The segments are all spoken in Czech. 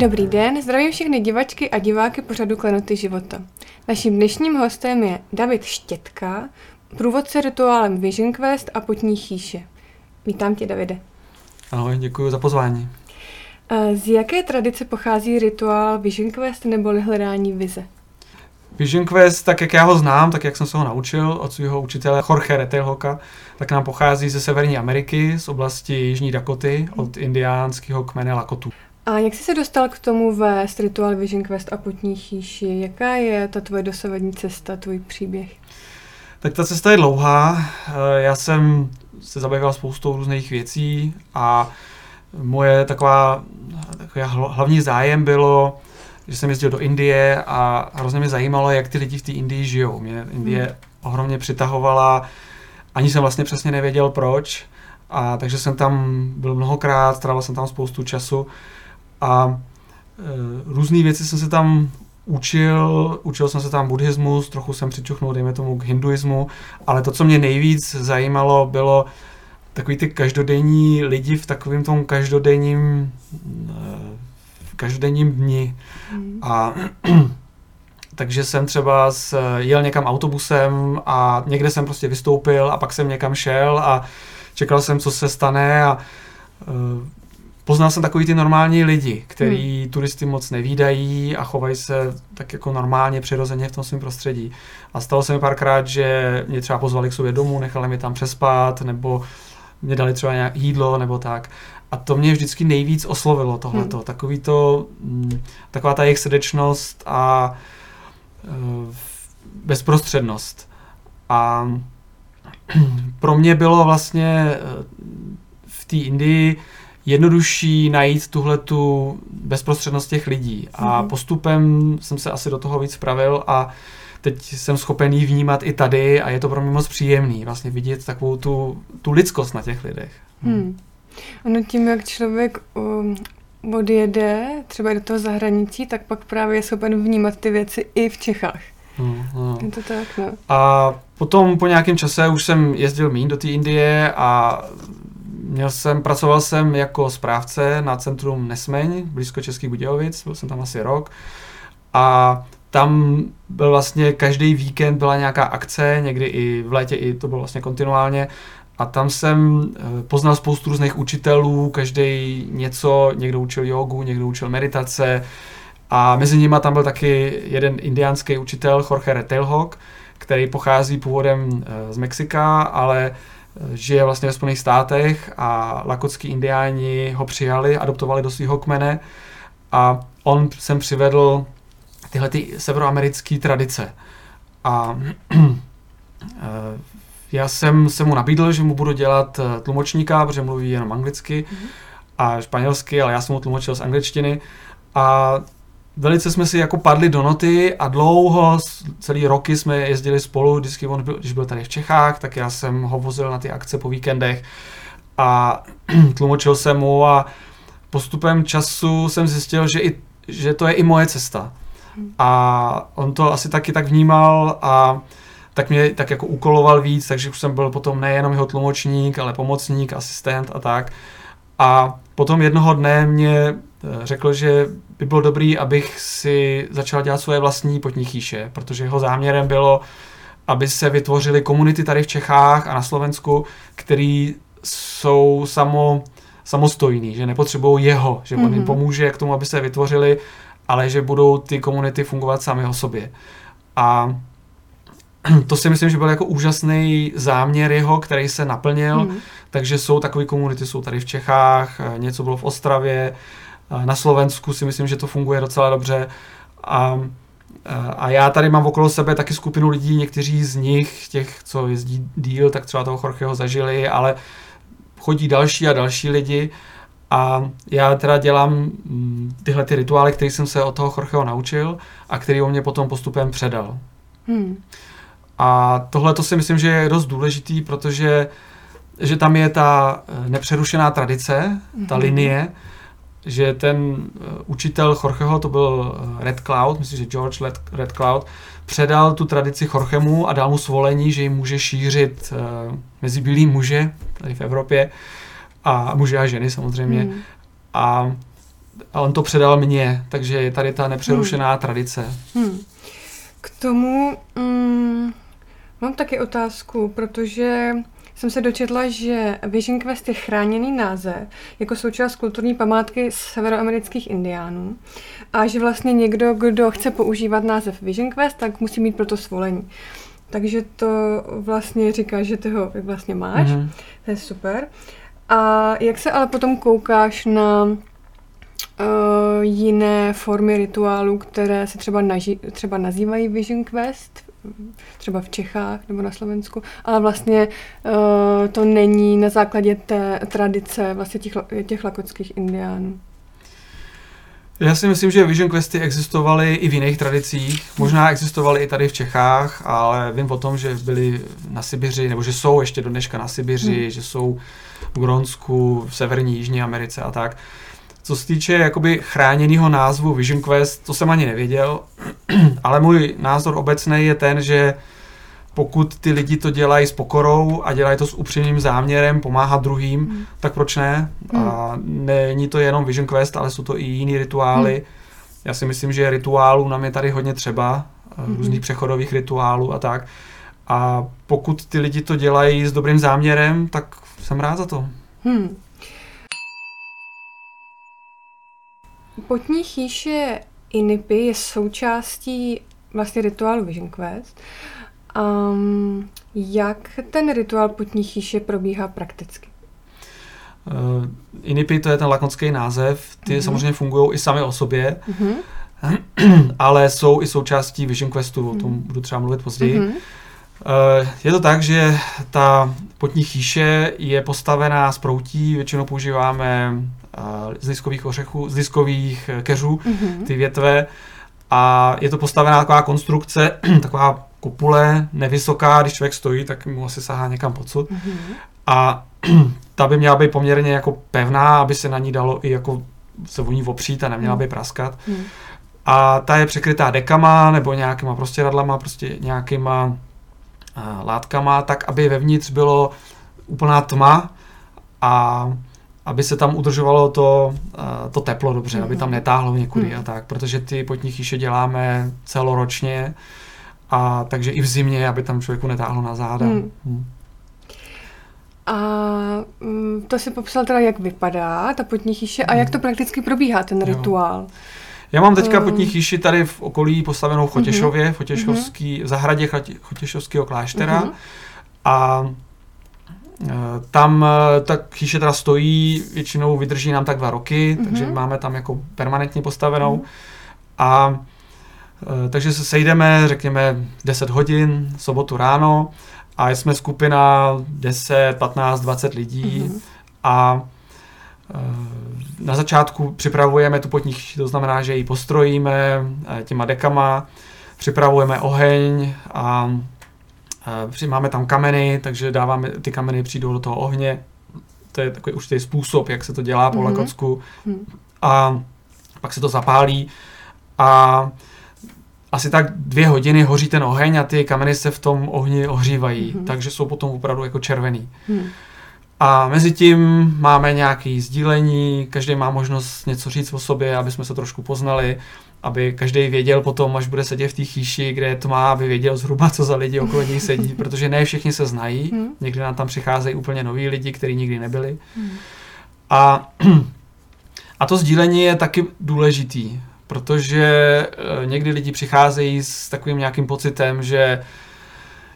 Dobrý den, zdravím všechny divačky a diváky pořadu Klenoty života. Naším dnešním hostem je David Štětka, průvodce rituálem Vision Quest a Potní chýše. Vítám tě, Davide. Ahoj, děkuji za pozvání. Z jaké tradice pochází rituál Vision Quest nebo hledání vize? Vision Quest, tak jak já ho znám, tak jak jsem se ho naučil od svého učitele Jorge Retelhoka, tak nám pochází ze Severní Ameriky, z oblasti Jižní Dakoty, od indiánského kmene Lakotů. A jak jsi se dostal k tomu vést rituál Vision Quest a Potní chýši? Jaká je ta tvoje dosavadní cesta, tvůj příběh? Tak ta cesta je dlouhá. Eh, já jsem se zabýval spoustou různých věcí a moje taková, taková hlavní zájem bylo, že jsem jezdil do Indie a hrozně mě zajímalo, jak ty lidi v té Indii žijou. Mě Indie hmm. ohromně přitahovala, ani jsem vlastně přesně nevěděl proč, a takže jsem tam byl mnohokrát, strávil jsem tam spoustu času a e, různé věci jsem se tam učil, učil jsem se tam buddhismus, trochu jsem přičuchnul, dejme tomu, k hinduismu, ale to, co mě nejvíc zajímalo, bylo takový ty každodenní lidi v takovém tom každodenním e, každodenním dni. Hmm. A takže jsem třeba s, jel někam autobusem a někde jsem prostě vystoupil a pak jsem někam šel a čekal jsem, co se stane a uh, poznal jsem takový ty normální lidi, který hmm. turisty moc nevídají a chovají se tak jako normálně, přirozeně v tom svém prostředí. A stalo se mi párkrát, že mě třeba pozvali k sobě domů, nechali mě tam přespat, nebo mě dali třeba nějak jídlo, nebo tak. A to mě vždycky nejvíc oslovilo tohleto. Hmm. Takový to, mm, taková ta jejich srdečnost a uh, bezprostřednost. A pro mě bylo vlastně e, v té Indii jednodušší najít tuhle tu bezprostřednost těch lidí. A hmm. postupem jsem se asi do toho víc pravil a teď jsem schopen jí vnímat i tady a je to pro mě moc příjemný vlastně vidět takovou tu, tu lidskost na těch lidech. Hmm. Ono tím, jak člověk um, odjede třeba do toho zahraničí, tak pak právě je schopen vnímat ty věci i v Čechách. Hmm, hmm. Je to tak, no. A potom po nějakém čase už jsem jezdil mín do té Indie a měl jsem, pracoval jsem jako správce na centrum Nesmeň, blízko Českých Budějovic, byl jsem tam asi rok. A tam byl vlastně každý víkend byla nějaká akce, někdy i v létě i to bylo vlastně kontinuálně a tam jsem eh, poznal spoustu různých učitelů, každý něco, někdo učil jogu, někdo učil meditace a mezi nimi tam byl taky jeden indiánský učitel, Jorge Retailhawk, který pochází původem eh, z Mexika, ale žije vlastně ve Spojených státech a lakotský indiáni ho přijali, adoptovali do svého kmene a on sem přivedl tyhle ty severoamerické tradice. A já jsem se mu nabídl, že mu budu dělat eh, tlumočníka, protože mluví jenom anglicky mm-hmm. a španělsky, ale já jsem mu tlumočil z angličtiny. A velice jsme si jako padli do noty a dlouho, celý roky jsme jezdili spolu, vždycky on byl, když byl tady v Čechách, tak já jsem ho vozil na ty akce po víkendech a tlumočil jsem mu a postupem času jsem zjistil, že, i, že to je i moje cesta. A on to asi taky tak vnímal a tak mě tak jako úkoloval víc, takže už jsem byl potom nejenom jeho tlumočník, ale pomocník, asistent a tak. A potom jednoho dne mě řekl, že by bylo dobrý, abych si začal dělat svoje vlastní potní chýše, protože jeho záměrem bylo, aby se vytvořily komunity tady v Čechách a na Slovensku, který jsou samo, samostojný, že nepotřebují jeho, že mm-hmm. on jim mhm. pomůže k tomu, aby se vytvořili, ale že budou ty komunity fungovat sami o sobě. A to si myslím, že byl jako úžasný záměr jeho, který se naplnil, mm. takže jsou takové komunity, jsou tady v Čechách, eh, něco bylo v Ostravě, na Slovensku si myslím, že to funguje docela dobře a, a já tady mám okolo sebe taky skupinu lidí, někteří z nich, těch, co jezdí díl, tak třeba toho Jorgeho zažili, ale chodí další a další lidi a já teda dělám mm, tyhle ty rituály, které jsem se od toho Jorgeho naučil a který on mě potom postupem předal. Hmm. A tohle to si myslím, že je dost důležitý, protože že tam je ta eh, nepřerušená tradice, ta mm-hmm. linie, že ten eh, učitel Jorgeho, to byl eh, Red Cloud, myslím, že George Red, Red Cloud, předal tu tradici Jorgemu a dal mu svolení, že ji může šířit uh, mezi bílý muže tady v Evropě a muže a ženy samozřejmě. Mm. A a on to předal mně, takže je tady ta nepřerušená hmm. tradice. Hmm. K tomu mm, mám taky otázku, protože jsem se dočetla, že Vision Quest je chráněný název jako součást kulturní památky severoamerických indiánů a že vlastně někdo, kdo chce používat název Vision Quest, tak musí mít proto svolení. Takže to vlastně říká, že ty ho vlastně máš, mm-hmm. to je super. A jak se ale potom koukáš na uh, jiné formy rituálů, které se třeba, naži- třeba nazývají Vision Quest, třeba v Čechách nebo na Slovensku, ale vlastně uh, to není na základě té tradice vlastně těch, těch lakotských indiánů. Já si myslím, že Vision Questy existovaly i v jiných tradicích. Možná existovaly i tady v Čechách, ale vím o tom, že byly na Sibiři, nebo že jsou ještě do dneška na Sibiři, hmm. že jsou v Gronsku, v severní Jižní Americe a tak. Co se týče jakoby chráněného názvu Vision Quest, to jsem ani nevěděl, ale můj názor obecný je ten, že pokud ty lidi to dělají s pokorou a dělají to s upřímným záměrem pomáhat druhým, hmm. tak proč ne? Hmm. A není to jenom Vision Quest, ale jsou to i jiný rituály. Hmm. Já si myslím, že rituálů nám je tady hodně třeba, hmm. různých přechodových rituálů a tak. A pokud ty lidi to dělají s dobrým záměrem, tak jsem rád za to. Hmm. Potní chýše Inipy je součástí vlastně rituálu Vision Quest. Um, jak ten rituál potní chýše probíhá prakticky? Uh, Inipy to je ten lakonský název, ty uh-huh. samozřejmě fungují i sami o sobě, uh-huh. ale jsou i součástí Vision Questu, o tom uh-huh. budu třeba mluvit později. Uh-huh. Je to tak, že ta potní chýše je postavená z proutí, většinou používáme z liskových ořechů, z liskových eh, keřů, mm-hmm. ty větve. A je to postavená taková konstrukce, taková kupule, nevysoká, když člověk stojí, tak mu asi sahá někam podsud. Mm-hmm. A ta by měla být poměrně jako pevná, aby se na ní dalo i jako se o ní opřít a neměla mm. by praskat. Mm. A ta je překrytá dekama nebo nějakýma prostě radlama, prostě nějakýma uh, látkama, tak aby vevnitř bylo úplná tma a aby se tam udržovalo to, uh, to teplo dobře, mm-hmm. aby tam netáhlo někudy mm. a tak, protože ty potní chýše děláme celoročně a takže i v zimě, aby tam člověku netáhlo na záda. Mm. Mm. A to si popsal teda, jak vypadá ta potní chýše a jak to prakticky probíhá, ten jo. rituál. Já mám teďka potní chýši tady v okolí postavenou v Chotěšově, mm-hmm. v, Chotěšovský, v zahradě Chotěšovského kláštera mm-hmm. a Eh, tam eh, ta chýše teda stojí, většinou vydrží nám tak dva roky, mm-hmm. takže máme tam jako permanentně postavenou. Mm-hmm. A eh, takže se sejdeme, řekněme, 10 hodin, sobotu ráno a jsme skupina 10, 15, 20 lidí mm-hmm. a na začátku připravujeme tu potní to znamená, že ji postrojíme těma dekama, připravujeme oheň a Máme tam kameny, takže dáváme, ty kameny přijdou do toho ohně. To je takový určitý způsob, jak se to dělá po mm-hmm. Lakocku. Mm-hmm. A pak se to zapálí a asi tak dvě hodiny hoří ten oheň a ty kameny se v tom ohni ohřívají, mm-hmm. takže jsou potom opravdu jako červený. Mm. A mezi tím máme nějaké sdílení, každý má možnost něco říct o sobě, aby jsme se trošku poznali aby každý věděl potom, až bude sedět v té chýši, kde to má, aby věděl zhruba, co za lidi okolo něj sedí, protože ne všichni se znají, hmm. někdy nám tam přicházejí úplně noví lidi, kteří nikdy nebyli. Hmm. A, a to sdílení je taky důležitý, protože eh, někdy lidi přicházejí s takovým nějakým pocitem, že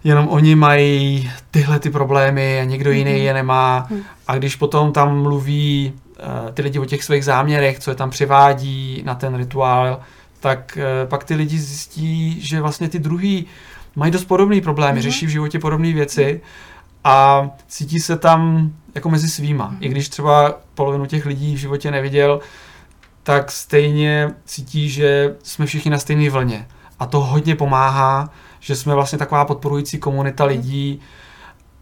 jenom oni mají tyhle ty problémy a někdo jiný hmm. je nemá. Hmm. A když potom tam mluví Eh, ty lidi o těch svých záměrech, co je tam přivádí na ten rituál, tak eh, pak ty lidi zjistí, že vlastně ty druhý mají dost podobné problémy, mm-hmm. řeší v životě podobné věci a cítí se tam jako mezi svýma. Mm-hmm. I když třeba polovinu těch lidí v životě neviděl, tak stejně cítí, že jsme všichni na stejné vlně. A to hodně pomáhá, že jsme vlastně taková podporující komunita lidí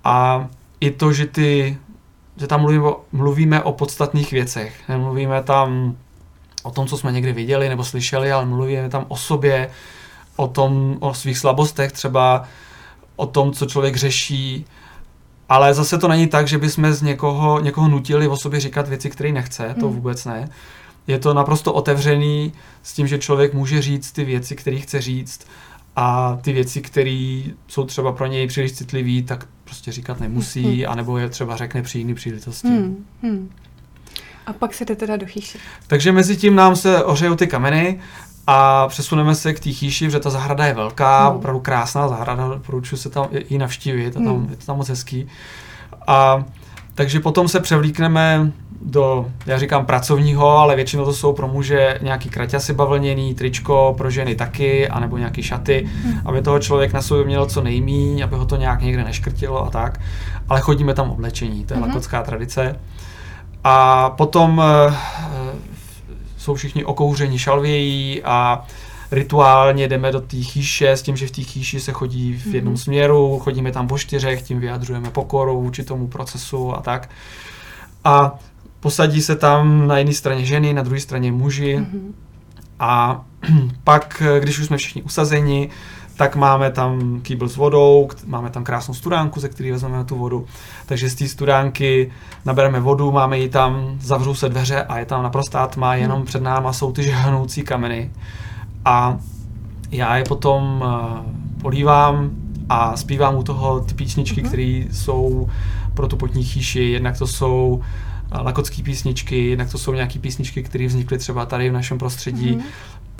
a i to, že ty že tam mluvíme, mluvíme o podstatných věcech. Nemluvíme tam o tom, co jsme někdy viděli nebo slyšeli, ale mluvíme tam o sobě, o tom, o svých slabostech, třeba o tom, co člověk řeší. Ale zase to není tak, že bychom z někoho, někoho nutili o sobě říkat věci, které nechce, to hmm. vůbec ne. je to naprosto otevřený s tím, že člověk může říct ty věci, které chce říct a ty věci, které jsou třeba pro něj příliš citlivý, tak prostě říkat nemusí, hmm. anebo je třeba řekne při jiný příležitosti. Hmm. Hmm. A pak se jde teda do chýše. Takže mezi tím nám se ořejou ty kameny a přesuneme se k té chýši, protože ta zahrada je velká, hmm. opravdu krásná zahrada, doporučuji se tam i navštívit, je, tam, hmm. je to tam moc hezký. A takže potom se převlíkneme do, já říkám pracovního, ale většinou to jsou pro muže nějaký kraťasy bavlněný, tričko, pro ženy taky, anebo nějaký šaty, hmm. aby toho člověk na sobě měl co nejmíň, aby ho to nějak někde neškrtilo a tak. Ale chodíme tam oblečení, to je hmm. lakotská tradice. A potom e, jsou všichni okouření šalvějí a rituálně jdeme do té chýše s tím, že v té chýši se chodí v jednom mm-hmm. směru, chodíme tam po čtyřech, tím vyjadřujeme pokoru vůči tomu procesu a tak. A posadí se tam na jedné straně ženy, na druhé straně muži mm-hmm. a pak, když už jsme všichni usazeni, tak máme tam kýbl s vodou, máme tam krásnou studánku, ze které vezmeme tu vodu. Takže z té studánky nabereme vodu, máme ji tam, zavřou se dveře a je tam naprostá tma, jenom hmm. před náma jsou ty žhnoucí kameny. A já je potom uh, polívám a zpívám u toho ty písničky, mm-hmm. které jsou pro tu potní chýši. Jednak to jsou uh, lakotské písničky, jednak to jsou nějaké písničky, které vznikly třeba tady v našem prostředí. Mm-hmm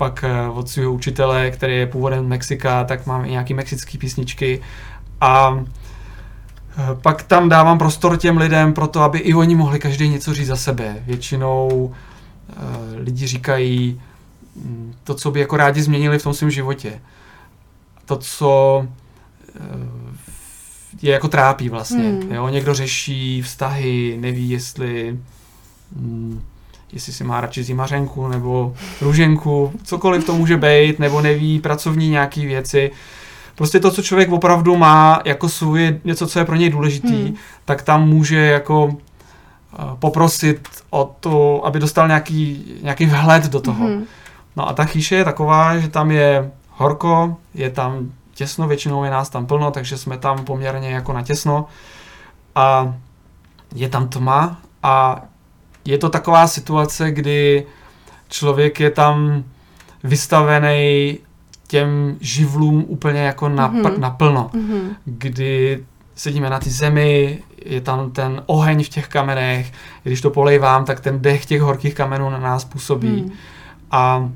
pak eh, od svého učitele, který je původem Mexika, tak mám i nějaký mexické písničky a eh, pak tam dávám prostor těm lidem pro to, aby i oni mohli každý něco říct za sebe. Většinou lidi říkají to, co by jako rádi změnili v tom svém životě. To, co uh, je jako trápí vlastně. Hmm. Jo? Někdo řeší vztahy, neví, jestli mm, jestli si má radši zimařenku nebo růženku, cokoliv to může být, nebo neví pracovní nějaký věci. Prostě to, co člověk opravdu má jako svůj, něco, co je pro něj důležitý, hmm. tak tam může jako uh, poprosit o to, aby dostal nějaký, nějaký vhled do toho. Hmm. No a ta chýše je taková, že tam je horko, je tam těsno, většinou je nás tam plno, takže jsme tam poměrně jako na těsno a je tam tma a je to taková situace, kdy člověk je tam vystavený těm živlům úplně jako napr- mm-hmm. naplno, mm-hmm. kdy sedíme na ty zemi, je tam ten oheň v těch kamenech, když to polejvám, tak ten dech těch horkých kamenů na nás působí. Mm. A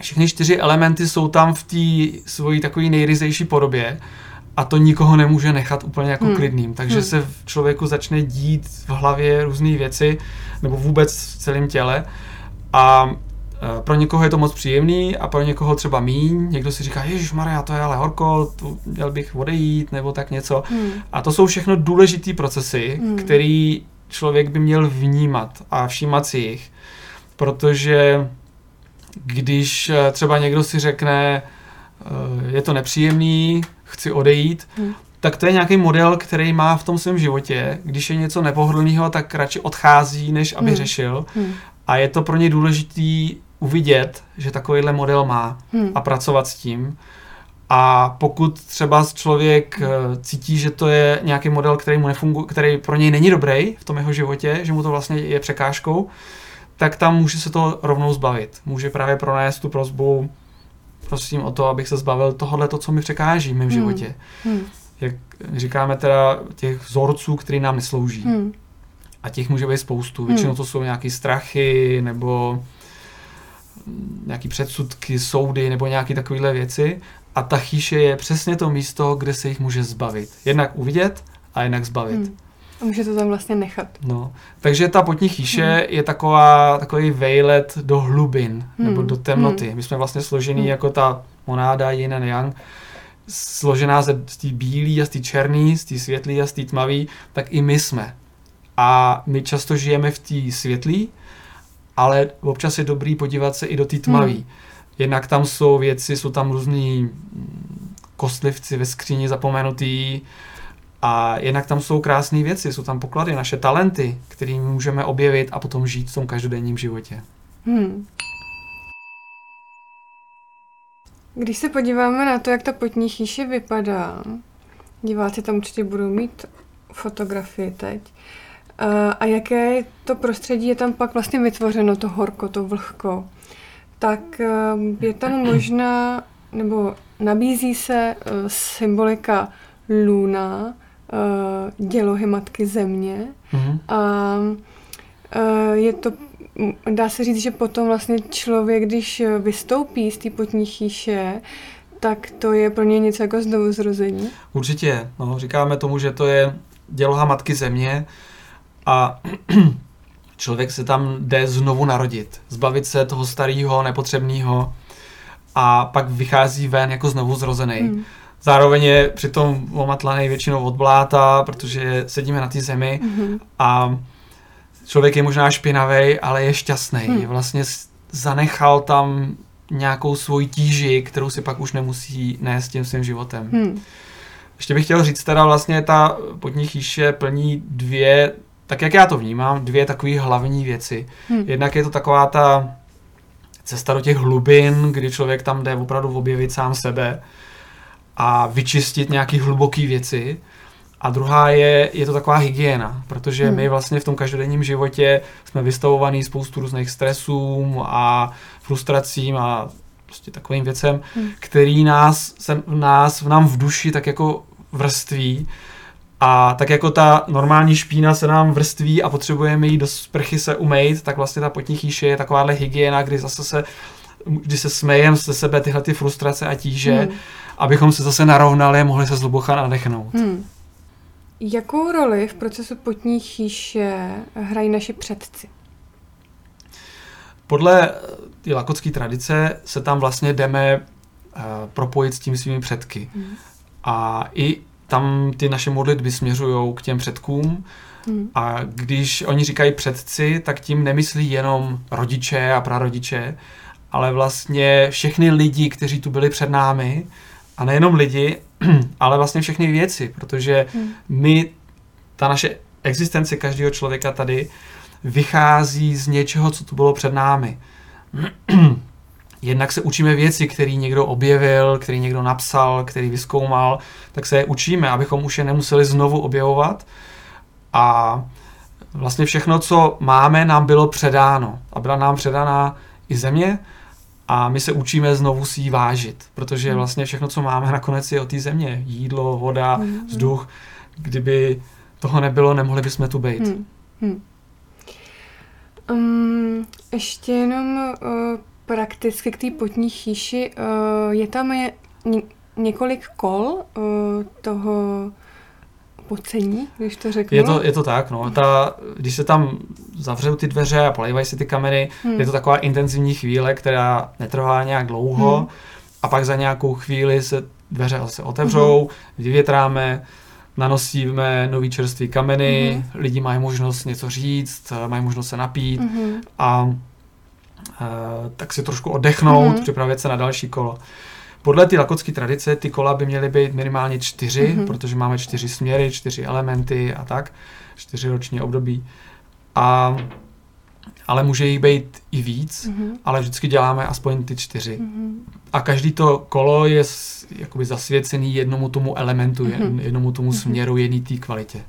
všechny čtyři elementy jsou tam v té svojí takové nejryzejší podobě a to nikoho nemůže nechat úplně jako hmm. klidným. Takže hmm. se v člověku začne dít v hlavě různé věci, nebo vůbec v celém těle. A e, pro někoho je to moc příjemný a pro někoho třeba míň. Někdo si říká, Ježíš Maria, to je ale horko, tu měl bych odejít nebo tak něco. Hmm. A to jsou všechno důležité procesy, hmm. který člověk by měl vnímat a všímat si jich. Protože když e, třeba někdo si řekne, e, je to nepříjemný, chci odejít, hmm. tak to je nějaký model, který má v tom svém životě. Když je něco nepohodlného, tak radši odchází, než aby hmm. řešil. Hmm. A je to pro něj důležitý uvidět, že takovýhle model má hmm. a pracovat s tím. A pokud třeba člověk hmm. cítí, že to je nějaký model, který mu nefunguje, který pro něj není dobrý v tom jeho životě, že mu to vlastně je překážkou, tak tam může se to rovnou zbavit. Může právě pronést tu prozbu, prosím o to, abych se zbavil tohohle, to, co mi překáží v mém hmm. životě. Hmm. Jak říkáme teda těch vzorců, který nám neslouží. Hmm. A těch může být spoustu. Hmm. Většinou to jsou nějaké strachy nebo nějaké předsudky, soudy nebo nějaké takovéhle věci. A ta chýše je přesně to místo, kde se jich může zbavit. Jednak uvidět a jednak zbavit. Hmm. A může to tam vlastně nechat. No, takže ta potní chýše hmm. je taková, takový vejlet do hlubin, hmm. nebo do temnoty. Hmm. My jsme vlastně složení hmm. jako ta monáda yin and yang, složená ze, z té bílé a z té černé, z té světlé a z té tmavé, tak i my jsme. A my často žijeme v té světlé, ale občas je dobrý podívat se i do té tmavé. Hmm. Jednak tam jsou věci, jsou tam různý kostlivci ve skříni zapomenutý, a jednak tam jsou krásné věci, jsou tam poklady, naše talenty, které můžeme objevit a potom žít v tom každodenním životě. Hmm. Když se podíváme na to, jak ta potní chýše vypadá, diváci tam určitě budou mít fotografie teď, A, a jaké to prostředí je tam pak vlastně vytvořeno, to horko, to vlhko. Tak eh, je tam možná, nebo nabízí se uh, symbolika luna, uh, dělohy matky země mm-hmm. a uh, je to dá se říct, že potom vlastně člověk, když vystoupí z té potní chýše, tak to je pro ně něco jako znovu zrození? Určitě. No, říkáme tomu, že to je děloha matky země a člověk se tam jde znovu narodit, zbavit se toho starého, nepotřebného a pak vychází ven jako znovu zrozený. Hmm. Zároveň je přitom omatlaný většinou od bláta, protože sedíme na té zemi hmm. a člověk je možná špinavý, ale je šťastný. Je vlastně zanechal tam nějakou svoji tíži, kterou si pak už nemusí nést tím svým životem. Hmm. Ještě bych chtěl říct, teda vlastně ta potní chýše plní dvě, tak jak já to vnímám, dvě takové hlavní věci. Hmm. Jednak je to taková ta cesta do těch hlubin, kdy člověk tam jde opravdu objevit sám sebe a vyčistit nějaké hluboké věci. A druhá je, je to taková hygiena, protože hmm. my vlastně v tom každodenním životě jsme vystavovaní spoustu různých stresům a frustracím a prostě takovým věcem, hmm. který nás, se v nás, v nám v duši tak jako vrství a tak jako ta normální špína se nám vrství a potřebujeme jít do sprchy se umýt, tak vlastně ta potní chýše je takováhle hygiena, kdy zase se kdy se smejem ze sebe tyhle ty frustrace a tíže, hmm. Abychom se zase narovnali a mohli se zlubocha nadechnout. Hmm. Jakou roli v procesu potní chýše hrají naši předci? Podle ty lakotské tradice se tam vlastně jdeme uh, propojit s tím svými předky. Hmm. A i tam ty naše modlitby směřují k těm předkům. Hmm. A když oni říkají předci, tak tím nemyslí jenom rodiče a prarodiče, ale vlastně všechny lidi, kteří tu byli před námi, a nejenom lidi, ale vlastně všechny věci, protože hmm. my, ta naše existence každého člověka tady vychází z něčeho, co tu bylo před námi. Jednak se učíme věci, které někdo objevil, který někdo napsal, který vyskoumal, tak se je učíme, abychom už je nemuseli znovu objevovat. A vlastně všechno, co máme, nám bylo předáno. A byla nám předána i země, a my se učíme znovu si ji vážit, protože hmm. vlastně všechno, co máme, nakonec je o té země. Jídlo, voda, hmm. vzduch. Kdyby toho nebylo, nemohli bychom tu být. Hmm. Hmm. Um, ještě jenom uh, prakticky k té potní chýši. Uh, je tam je, ně, několik kol uh, toho pocení, když to řeknu. Je to, je to tak, no. Ta, když se tam zavřou ty dveře a polejvají si ty kamery, hmm. je to taková intenzivní chvíle, která netrvá nějak dlouho hmm. a pak za nějakou chvíli se dveře zase otevřou, hmm. vyvětráme, nanosíme nový čerstvý kameny, hmm lidi mají možnost něco říct, mají možnost se napít hmm a uh, tak si trošku oddechnout, hmm připravit se na další kolo. Podle ty lakotské tradice ty kola by měly být minimálně čtyři, mm-hmm. protože máme čtyři směry, čtyři elementy a tak, čtyři roční období. A, ale může jich být i víc, mm-hmm. ale vždycky děláme aspoň ty čtyři. Mm-hmm. A každý to kolo je jakoby zasvěcený jednomu tomu elementu, mm-hmm. jednomu tomu mm-hmm. směru, jedné té kvalitě.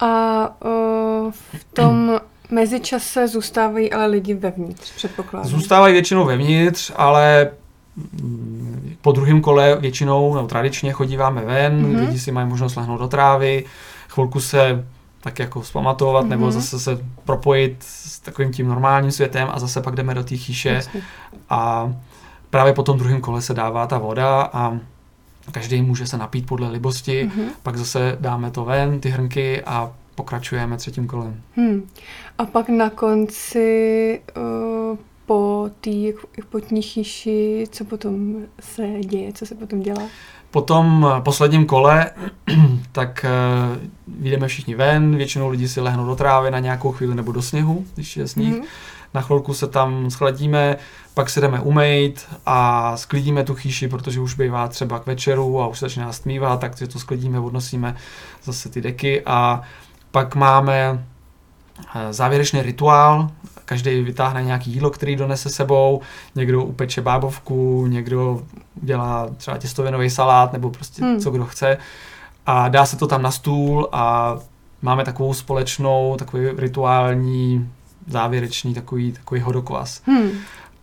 A uh, v tom mezičase zůstávají ale lidi vevnitř, předpokládám. Zůstávají většinou vevnitř, ale po druhém kole většinou, no, tradičně chodíváme ven, mm-hmm. lidi si mají možnost lehnout do trávy, chvilku se tak jako vzpamatovat, mm-hmm. nebo zase se propojit s takovým tím normálním světem a zase pak jdeme do té chýše Jasně. a právě po tom druhém kole se dává ta voda a každý může se napít podle libosti, mm-hmm. pak zase dáme to ven, ty hrnky a pokračujeme třetím kolem. Hmm. A pak na konci uh, po té potní chyši, co potom se děje, co se potom dělá? Po tom eh, posledním kole, tak uh, vyjdeme všichni ven, většinou lidi si lehnou do trávy na nějakou chvíli nebo do sněhu, když je sníh. Mm-hmm. Na chvilku se tam schladíme, pak se jdeme umýt a sklidíme tu chýši, protože už bývá třeba k večeru a už se začíná stmívat, tak si to sklidíme, odnosíme zase ty deky a pak máme eh, závěrečný rituál, každý vytáhne nějaký jídlo, který donese sebou, někdo upeče bábovku, někdo dělá třeba těstovinový salát, nebo prostě hmm. co kdo chce. A dá se to tam na stůl a máme takovou společnou, takový rituální, závěrečný takový, takový hodokvas. Hmm.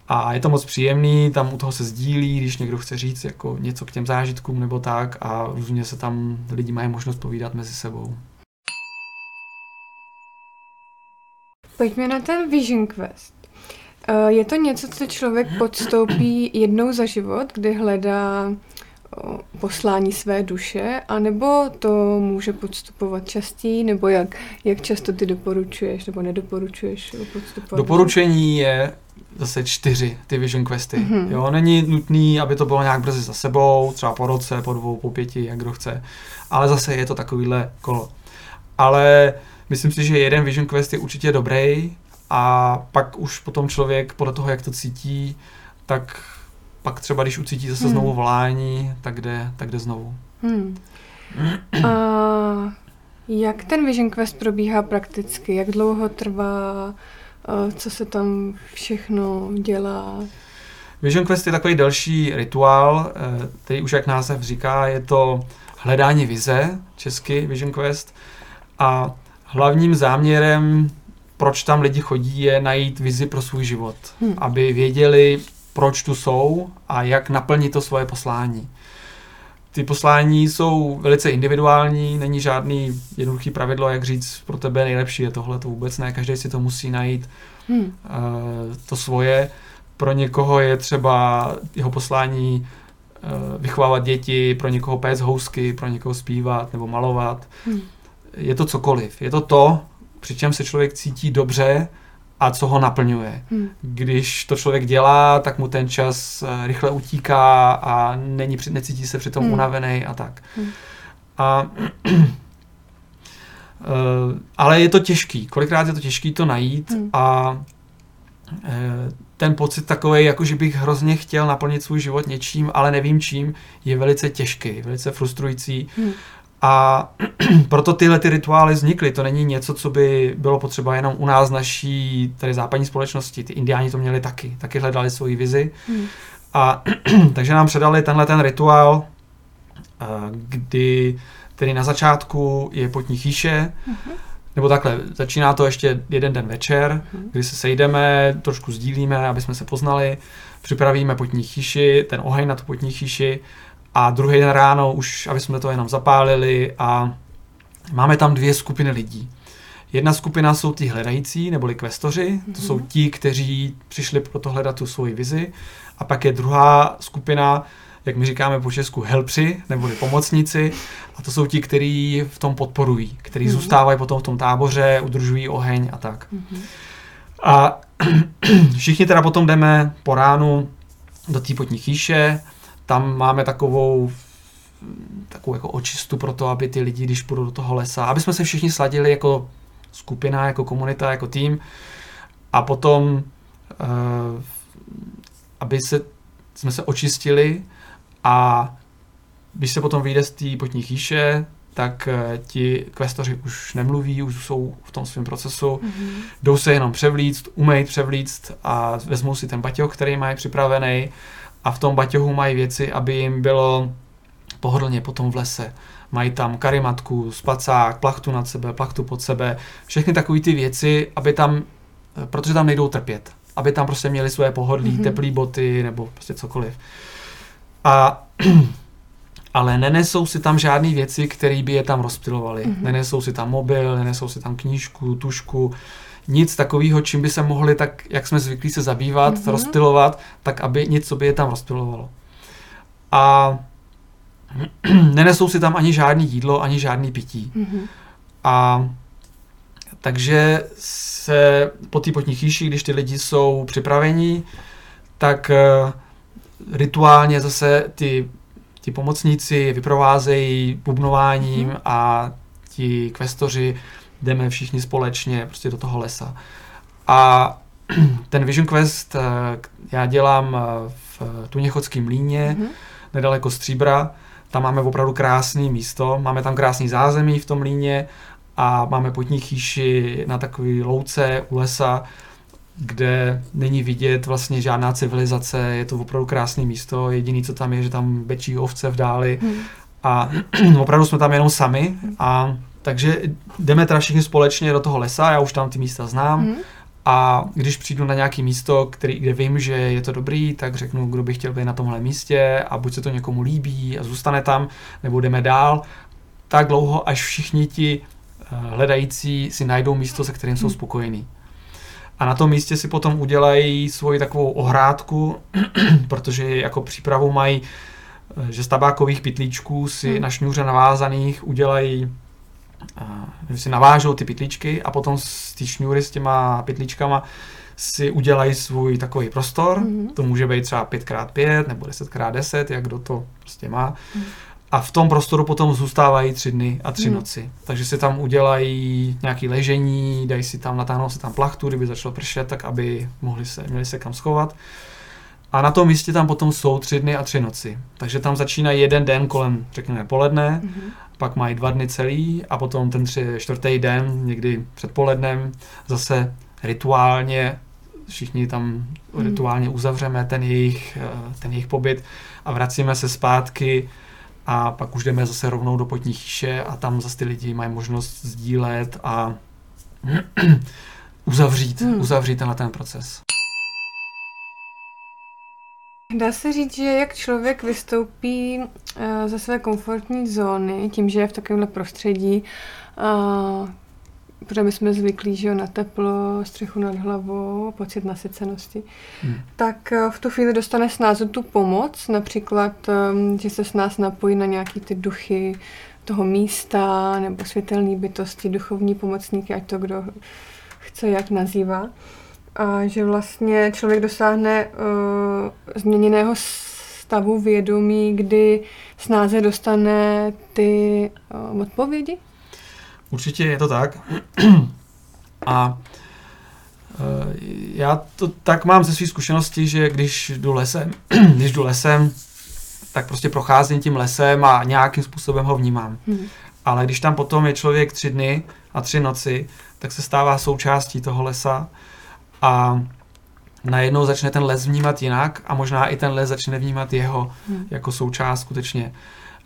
A je to moc příjemný, tam u toho se sdílí, když někdo chce říct jako něco k těm zážitkům nebo tak a různě se tam lidi mají možnost povídat mezi sebou. Pojďme na ten Vision Quest. Eh, je to něco, co člověk podstoupí jednou za život, kdy hledá poslání své duše, anebo to může podstupovat častěji, nebo jak, jak často ty doporučuješ nebo nedoporučuješ podstupovat? Doporučení je zase čtyři ty Vision Questy. Mm-hmm. Jo, není nutný, aby to bylo nějak brzy za sebou, třeba po roce, po dvou, po pěti, jak kdo chce. Ale zase je to takovýhle kolo. Ale myslím si, že jeden Vision Quest je určitě dobrý a pak už potom člověk podle toho, jak to cítí, tak pak třeba, když ucítí zase hmm. znovu volání, tak jde, tak jde znovu. Hmm. A jak ten Vision Quest probíhá prakticky? Jak dlouho trvá? Co se tam všechno dělá? Vision Quest je takový další rituál, eh, který už jak název říká, je to hledání vize, česky Vision Quest. A hlavním záměrem, proč tam lidi chodí, je najít vizi pro svůj život. Hmm. Aby věděli, proč tu jsou a jak naplnit to svoje poslání. Ty poslání jsou velice individuální, není žádný jednoduchý pravidlo, jak říct, pro tebe nejlepší je tohle, to vůbec ne, každý si to musí najít hmm. uh, to svoje. Pro někoho je třeba jeho poslání uh, vychovávat děti, pro někoho pés housky, pro někoho zpívat nebo malovat. Hmm. Je to cokoliv. Je to to, přičem se člověk cítí dobře a co ho naplňuje. Hmm. Když to člověk dělá, tak mu ten čas eh, rychle utíká a není, necítí se přitom hmm. unavený a tak. Hmm. A, uh, ale je to těžký. Kolikrát je to těžký to najít hmm. a uh, ten pocit takový, jako že bych hrozně chtěl naplnit svůj život něčím, ale nevím čím, je velice těžký, velice frustrující. Hmm. A proto tyhle ty rituály vznikly. To není něco, co by bylo potřeba jenom u nás, naší tady západní společnosti. Ty indiáni to měli taky. Taky hledali svoji vizi. Hmm. A takže nám předali tenhle ten rituál, kdy tedy na začátku je potní chýše, hmm. nebo takhle, začíná to ještě jeden den večer, hmm. kdy se sejdeme, trošku sdílíme, aby jsme se poznali, připravíme potní chýši, ten oheň na tu potní chýši, a druhý den ráno už, aby jsme to jenom zapálili a máme tam dvě skupiny lidí. Jedna skupina jsou ty hledající, neboli kvestoři, to jsou mhm. ti, kteří přišli pro to hledat tu svoji vizi. A pak je druhá skupina, jak my říkáme po česku, helpři, neboli pomocníci. A to jsou ti, kteří v tom podporují, kteří mm-hmm. zůstávají potom v tom táboře, udržují oheň a tak. Mm-hmm. A všichni teda potom jdeme po ránu do té potní chýše, tam máme takovou takovou jako očistu pro to, aby ty lidi, když půjdou do toho lesa, aby jsme se všichni sladili jako skupina, jako komunita, jako tým a potom uh, aby se, jsme se očistili a když se potom vyjde z té potní chýše, tak uh, ti kvestoři už nemluví, už jsou v tom svém procesu, mm-hmm. jdou se jenom převlíct, umejt, převlíct a vezmou si ten baťoch, který mají připravený a v tom baťohu mají věci, aby jim bylo pohodlně potom v lese. Mají tam karimatku, spacák, plachtu nad sebe, plachtu pod sebe, všechny takové ty věci, aby tam, protože tam nejdou trpět, aby tam prostě měli své pohodlí, mm-hmm. teplé boty nebo prostě cokoliv. A ale nenesou si tam žádné věci, které by je tam rozptilovaly. Mm-hmm. Nenesou si tam mobil, nenesou si tam knížku, tušku, nic takového, čím by se mohli tak, jak jsme zvyklí se zabývat, mm-hmm. rozptilovat, tak aby nic, co by je tam rozpilovalo. A nenesou si tam ani žádný jídlo, ani žádný pití. Mm-hmm. A takže se po té potní chýši, když ty lidi jsou připraveni, tak uh, rituálně zase ty, ty pomocníci vyprovázejí bubnováním mm-hmm. a ti kvestoři jdeme všichni společně prostě do toho lesa. A ten Vision Quest eh, já dělám eh, v Tuněchodském líně, mm-hmm. nedaleko Stříbra. Tam máme opravdu krásné místo, máme tam krásný zázemí v tom líně a máme potní chýši na takové louce u lesa, kde není vidět vlastně žádná civilizace, je to opravdu krásné místo, jediný, co tam je, že tam bečí ovce v dáli mm. a opravdu jsme tam jenom sami a takže jdeme teda všichni společně do toho lesa, já už tam ty místa znám. Mm. A když přijdu na nějaké místo, který, kde vím, že je to dobrý, tak řeknu, kdo by chtěl být na tomhle místě a buď se to někomu líbí a zůstane tam, nebo jdeme dál, tak dlouho, až všichni ti eh, hledající si najdou místo, se kterým jsou hmm. spokojení. A na tom místě si potom udělají svoji takovou ohrádku, protože jako přípravu mají, eh, že z tabákových pitlíčků si hmm. na šňůře navázaných udělají že si navážou ty pytlíčky a potom z té šňůry s těma pytlíčkama si udělají svůj takový prostor. Mm-hmm. To může být třeba 5x5 nebo 10x10, jak kdo to prostě má. Mm. A v tom prostoru potom zůstávají tři dny a tři mm. noci. Takže si tam udělají nějaké ležení, dají si tam, natáhnou si tam plachtu, kdyby začalo pršet, tak aby mohli se, měli se kam schovat. A na tom místě tam potom jsou tři dny a tři noci. Takže tam začíná jeden den kolem, řekněme, poledne mm-hmm pak mají dva dny celý a potom ten tři, čtvrtý den, někdy předpolednem, zase rituálně, všichni tam hmm. rituálně uzavřeme ten jejich, eh, ten jejich pobyt a vracíme se zpátky a pak už jdeme zase rovnou do potní chýše a tam zase ty lidi mají možnost sdílet a uzavřít, hmm. uzavřít tenhle ten proces. Dá se říct, že jak člověk vystoupí uh, ze své komfortní zóny, tím, že je v takovémhle prostředí, uh, protože my jsme zvyklí že na teplo, střechu nad hlavou, pocit nasycenosti, hmm. tak uh, v tu chvíli dostane snázu tu pomoc, například, že se s nás napojí na nějaký ty duchy toho místa, nebo světelné bytosti, duchovní pomocníky, ať to kdo chce jak nazývá a že vlastně člověk dosáhne uh, změněného stavu vědomí, kdy snáze dostane ty uh, odpovědi? Určitě je to tak. A uh, já to tak mám ze své zkušenosti, že když jdu lesem, když jdu lesem, tak prostě procházím tím lesem a nějakým způsobem ho vnímám. Hmm. Ale když tam potom je člověk tři dny a tři noci, tak se stává součástí toho lesa a najednou začne ten les vnímat jinak a možná i ten les začne vnímat jeho hmm. jako součást skutečně.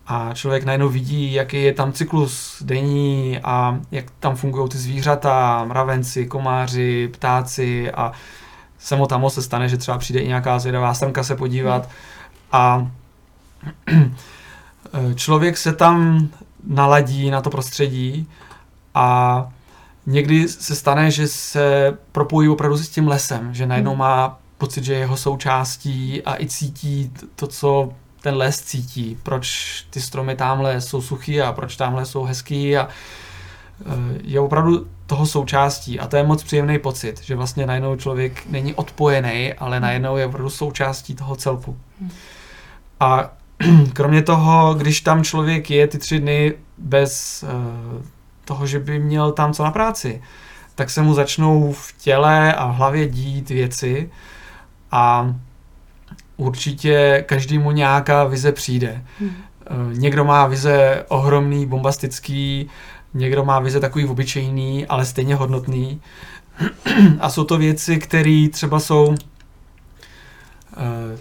A člověk najednou vidí, jaký je tam cyklus denní a jak tam fungují ty zvířata, mravenci, komáři, ptáci a samo tam se stane, že třeba přijde i nějaká zvědavá strnka se podívat hmm. a člověk se tam naladí na to prostředí a někdy se stane, že se propojí opravdu s tím lesem, že najednou hmm. má pocit, že je jeho součástí a i cítí to, co ten les cítí, proč ty stromy tamhle jsou suchý a proč tamhle jsou hezký a e, je opravdu toho součástí a to je moc příjemný pocit, že vlastně najednou člověk není odpojený, ale najednou je opravdu součástí toho celku. Hmm. A kromě toho, když tam člověk je ty tři dny bez uh, toho, že by měl tam co na práci, tak se mu začnou v těle a v hlavě dít věci a určitě každému nějaká vize přijde. Hmm. Eh, někdo má vize ohromný, bombastický, někdo má vize takový obyčejný, ale stejně hodnotný. A jsou to věci, které třeba jsou, eh,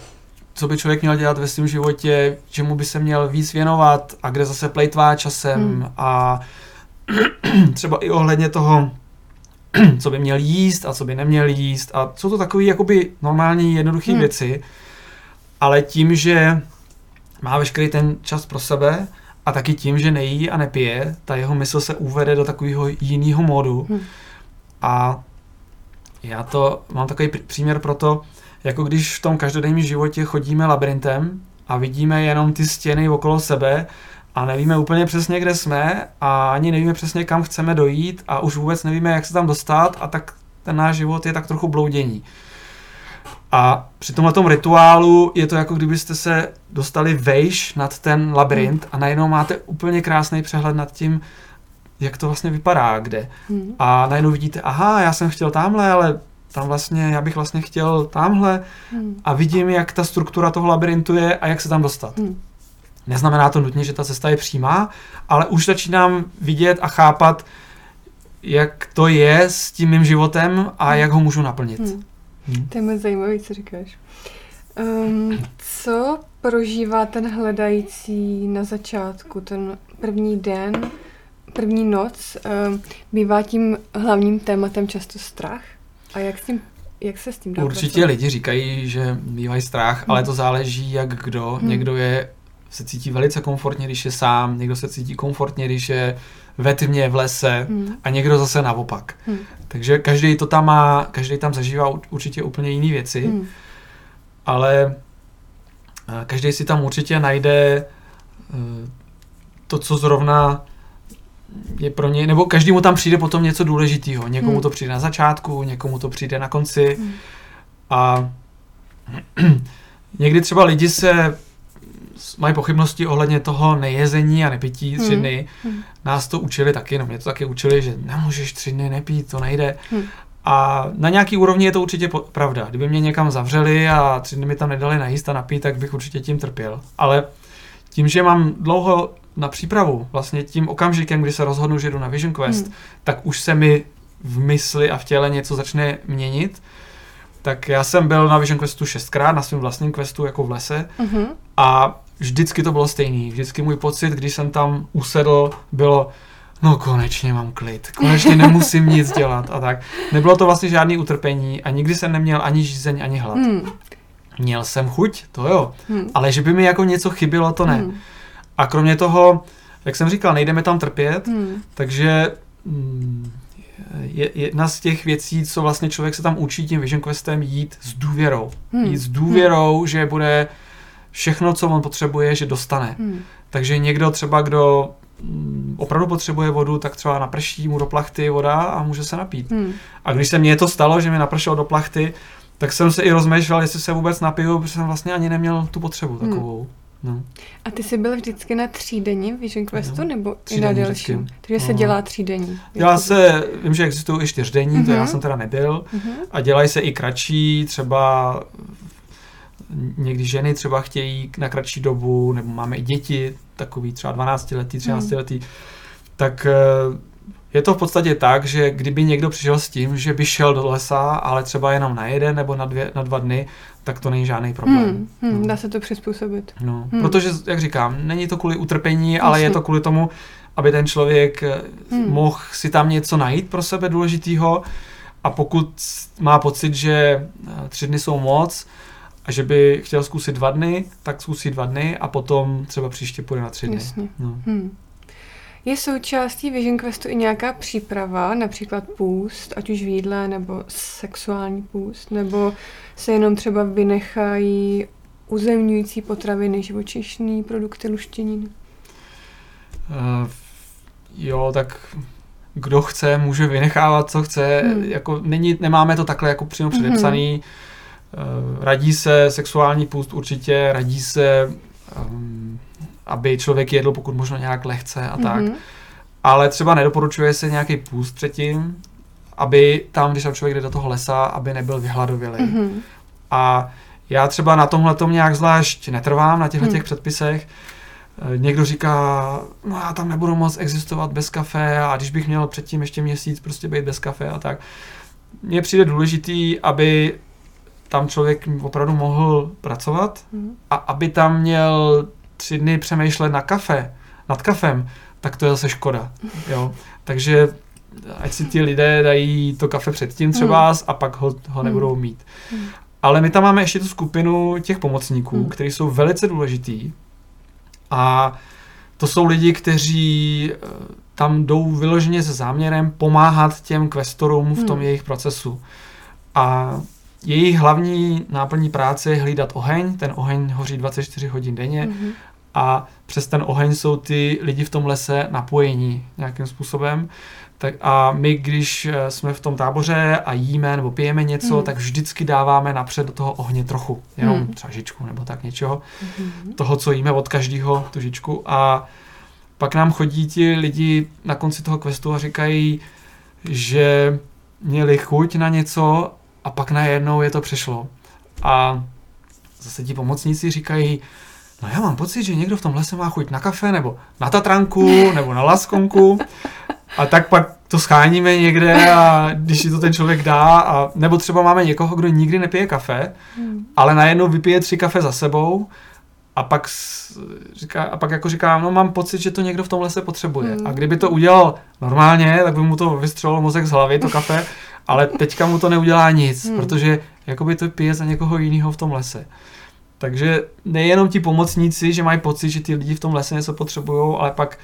co by člověk měl dělat ve svém životě, čemu by se měl víc věnovat a kde zase plejtvá časem hmm. a třeba i ohledně toho, co by měl jíst a co by neměl jíst. A jsou to takové jakoby normální, jednoduché hmm. věci, ale tím, že má veškerý ten čas pro sebe a taky tím, že nejí a nepije, ta jeho mysl se uvede do takového jiného módu. Hmm. A já to mám takový příměr pro to, jako když v tom každodenním životě chodíme labirintem a vidíme jenom ty stěny okolo sebe a nevíme úplně přesně, kde jsme a ani nevíme přesně, kam chceme dojít a už vůbec nevíme, jak se tam dostat a tak ten náš život je tak trochu bloudění. A při tomhle rituálu je to jako kdybyste se dostali vejš nad ten labirint a najednou máte úplně krásný přehled nad tím, jak to vlastně vypadá, kde. Hmm. A najednou vidíte, aha, já jsem chtěl tamhle, ale tam vlastně, já bych vlastně chtěl tamhle hmm. a vidím, jak ta struktura toho labirintu je a jak se tam dostat. Hmm. Neznamená to nutně, že ta cesta je přímá, ale už začínám vidět a chápat, jak to je s tím mým životem a hmm. jak ho můžu naplnit. Hmm. Hmm. To je moc zajímavé, co říkáš. Um, co prožívá ten hledající na začátku, ten první den první noc uh, bývá tím hlavním tématem často strach? A jak, s tím, jak se s tím dá Určitě pracovat? lidi říkají, že bývají strach, Hmm. ale to záleží jak kdo. Hmm. Někdo je se cítí velice komfortně, když je sám, někdo se cítí komfortně, když je ve tmě, v lese Hmm. a někdo zase naopak. Hmm. Takže každý to tam má, každý tam zažívá ur- určitě úplně jiné věci, Hmm. ale eh, každý si tam určitě najde eh, to, co zrovna je pro něj, nebo každému tam přijde potom něco důležitého. Někomu Hmm. to přijde na začátku, někomu to přijde na konci Hmm. a někdy třeba lidi se mají pochybnosti ohledně toho nejezení a nepití tři Hmm. dny. Hmm. Nás to učili taky, no mě to taky učili, že nemůžeš tři dny nepít, to nejde. Hmm. A na nějaký úrovni je to určitě pravda. Kdyby mě někam zavřeli a tři dny mi tam nedali najíst a napít, tak bych určitě tím trpěl. Ale tím, že mám dlouho na přípravu, vlastně tím okamžikem, kdy se rozhodnu, že jdu na Vision Quest, Hmm. tak už se mi v mysli a v těle něco začne měnit. Tak já jsem byl na Vision Questu šestkrát, na svém vlastním questu jako v lese Mhm. a vždycky to bylo stejný. Vždycky můj pocit, když jsem tam usedl, bylo no konečně mám klid, konečně nemusím nic dělat a tak. Nebylo to vlastně žádný utrpení a nikdy jsem neměl ani žízeň, ani hlad. Hmm. Měl jsem chuť, to jo, Hmm. ale že by mi jako něco chybělo, to ne. Hmm. A kromě toho, jak jsem říkal, nejdeme tam trpět, Hmm. takže mm, je jedna z těch věcí, co vlastně člověk se tam učí tím Vision Questem, jít s důvěrou. Hmm. Jít s důvěrou, že bude všechno, co on potřebuje, že dostane. Hmm. Takže někdo třeba, kdo mm, opravdu potřebuje vodu, tak třeba naprší mu do plachty voda a může se napít. Hmm. A když se mně to stalo, že mi napršelo do plachty, tak jsem se i rozmýšlel, jestli se vůbec napiju, protože jsem vlastně ani neměl tu potřebu Hmm. takovou. No. A ty jsi byl vždycky na třídenní Vision Questu, Jo. nebo i na delším? vždycky. Takže se No. dělá třídenní. Dělá se, vím, že existují i čtyřdenní, to já Mhm. jsem teda nebyl, Mhm. a dělají se i kratší, třeba někdy ženy třeba chtějí na kratší dobu, nebo máme i děti, takový třeba 12 letý, 13 letý, tak eh, je to v podstatě tak, že kdyby někdo přišel s tím, že by šel do lesa, ale třeba jenom na jeden nebo na, dvě, na dva dny, tak to není žádný problém. Hmm. Hmm. No. Dá se to přizpůsobit. No, Hmm. protože, jak říkám, není to kvůli utrpení, ale je Jasně. to kvůli tomu, aby ten člověk eh, Hmm. mohl si tam něco najít pro sebe důležitýho a pokud má pocit, že eh, tři dny jsou moc a že by chtěl zkusit dva dny, tak zkusí dva dny a potom třeba příště půjde na tři dny. Jasně. No. Hmm. Je součástí Vision Questu i nějaká příprava, například půst, ať už v jídle, nebo sexuální půst, nebo se jenom třeba vynechají uzemňující potraviny, živočišní produkty, luštěniny? Uh, jo, tak kdo chce, může vynechávat, co chce. Hmm. Hmm. Jako není, nemáme to takhle jako přímo Mhm. předepsaný. Uh, radí se sexuální půst určitě, radí se, um, aby člověk jedl pokud možno nějak lehce a tak. Mhm. Ale třeba nedoporučuje se nějaký půst předtím, aby tam, když tam člověk jde do toho lesa, aby nebyl vyhladovělý. Mhm. A já třeba na tomhle tom nějak zvlášť netrvám, na těchto Hmm. těch předpisech. Eh, Někdo říká, no já tam nebudu moc existovat bez kafe a když bych měl předtím ještě měsíc prostě být bez kafe a tak. Mně přijde důležitý, aby tam člověk opravdu mohl pracovat Mhm. a aby tam měl tři dny přemýšlet na kafe, nad kafem, tak to je zase škoda. Jo? Takže ať si ti lidé dají to kafe předtím třeba Hmm. a pak ho, ho nebudou mít. Hmm. Ale my tam máme ještě tu skupinu těch pomocníků, Hmm. kteří jsou velice důležitý a to jsou lidi, kteří eh, tam jdou vyloženě se záměrem pomáhat těm questorům v tom Hmm. jejich procesu. A jejich hlavní náplní práce je hlídat oheň, ten oheň hoří 24 hodin denně Mhm. a přes ten oheň jsou ty lidi v tom lese napojení nějakým způsobem. Tak a my, když eh, jsme v tom táboře a jíme nebo pijeme něco, Hmm. tak vždycky dáváme napřed do toho ohně trochu, jenom Hmm. třeba žičku nebo tak něčeho, Mhm. toho, co jíme od každého, tu žičku a pak nám chodí ti lidi na konci toho questu a říkají, že měli chuť na něco a pak najednou je to přešlo. A zase ti pomocníci říkají, no já mám pocit, že někdo v tom lese má chuť na kafe, nebo na tatranku, nebo na laskonku. A tak pak to scháníme někde a když si to ten člověk dá, a, nebo třeba máme někoho, kdo nikdy nepije kafe, Hmm. ale najednou vypije tři kafe za sebou a pak, říká, a pak jako říká, no mám pocit, že to někdo v tom lese potřebuje. Hmm. A kdyby to udělal normálně, tak by mu to vystřelilo mozek z hlavy, to kafe, ale teďka mu to neudělá nic, Hmm. protože jakoby to pije za někoho jiného v tom lese. Takže nejenom ti pomocníci, že mají pocit, že ty lidi v tom lese něco potřebují, ale pak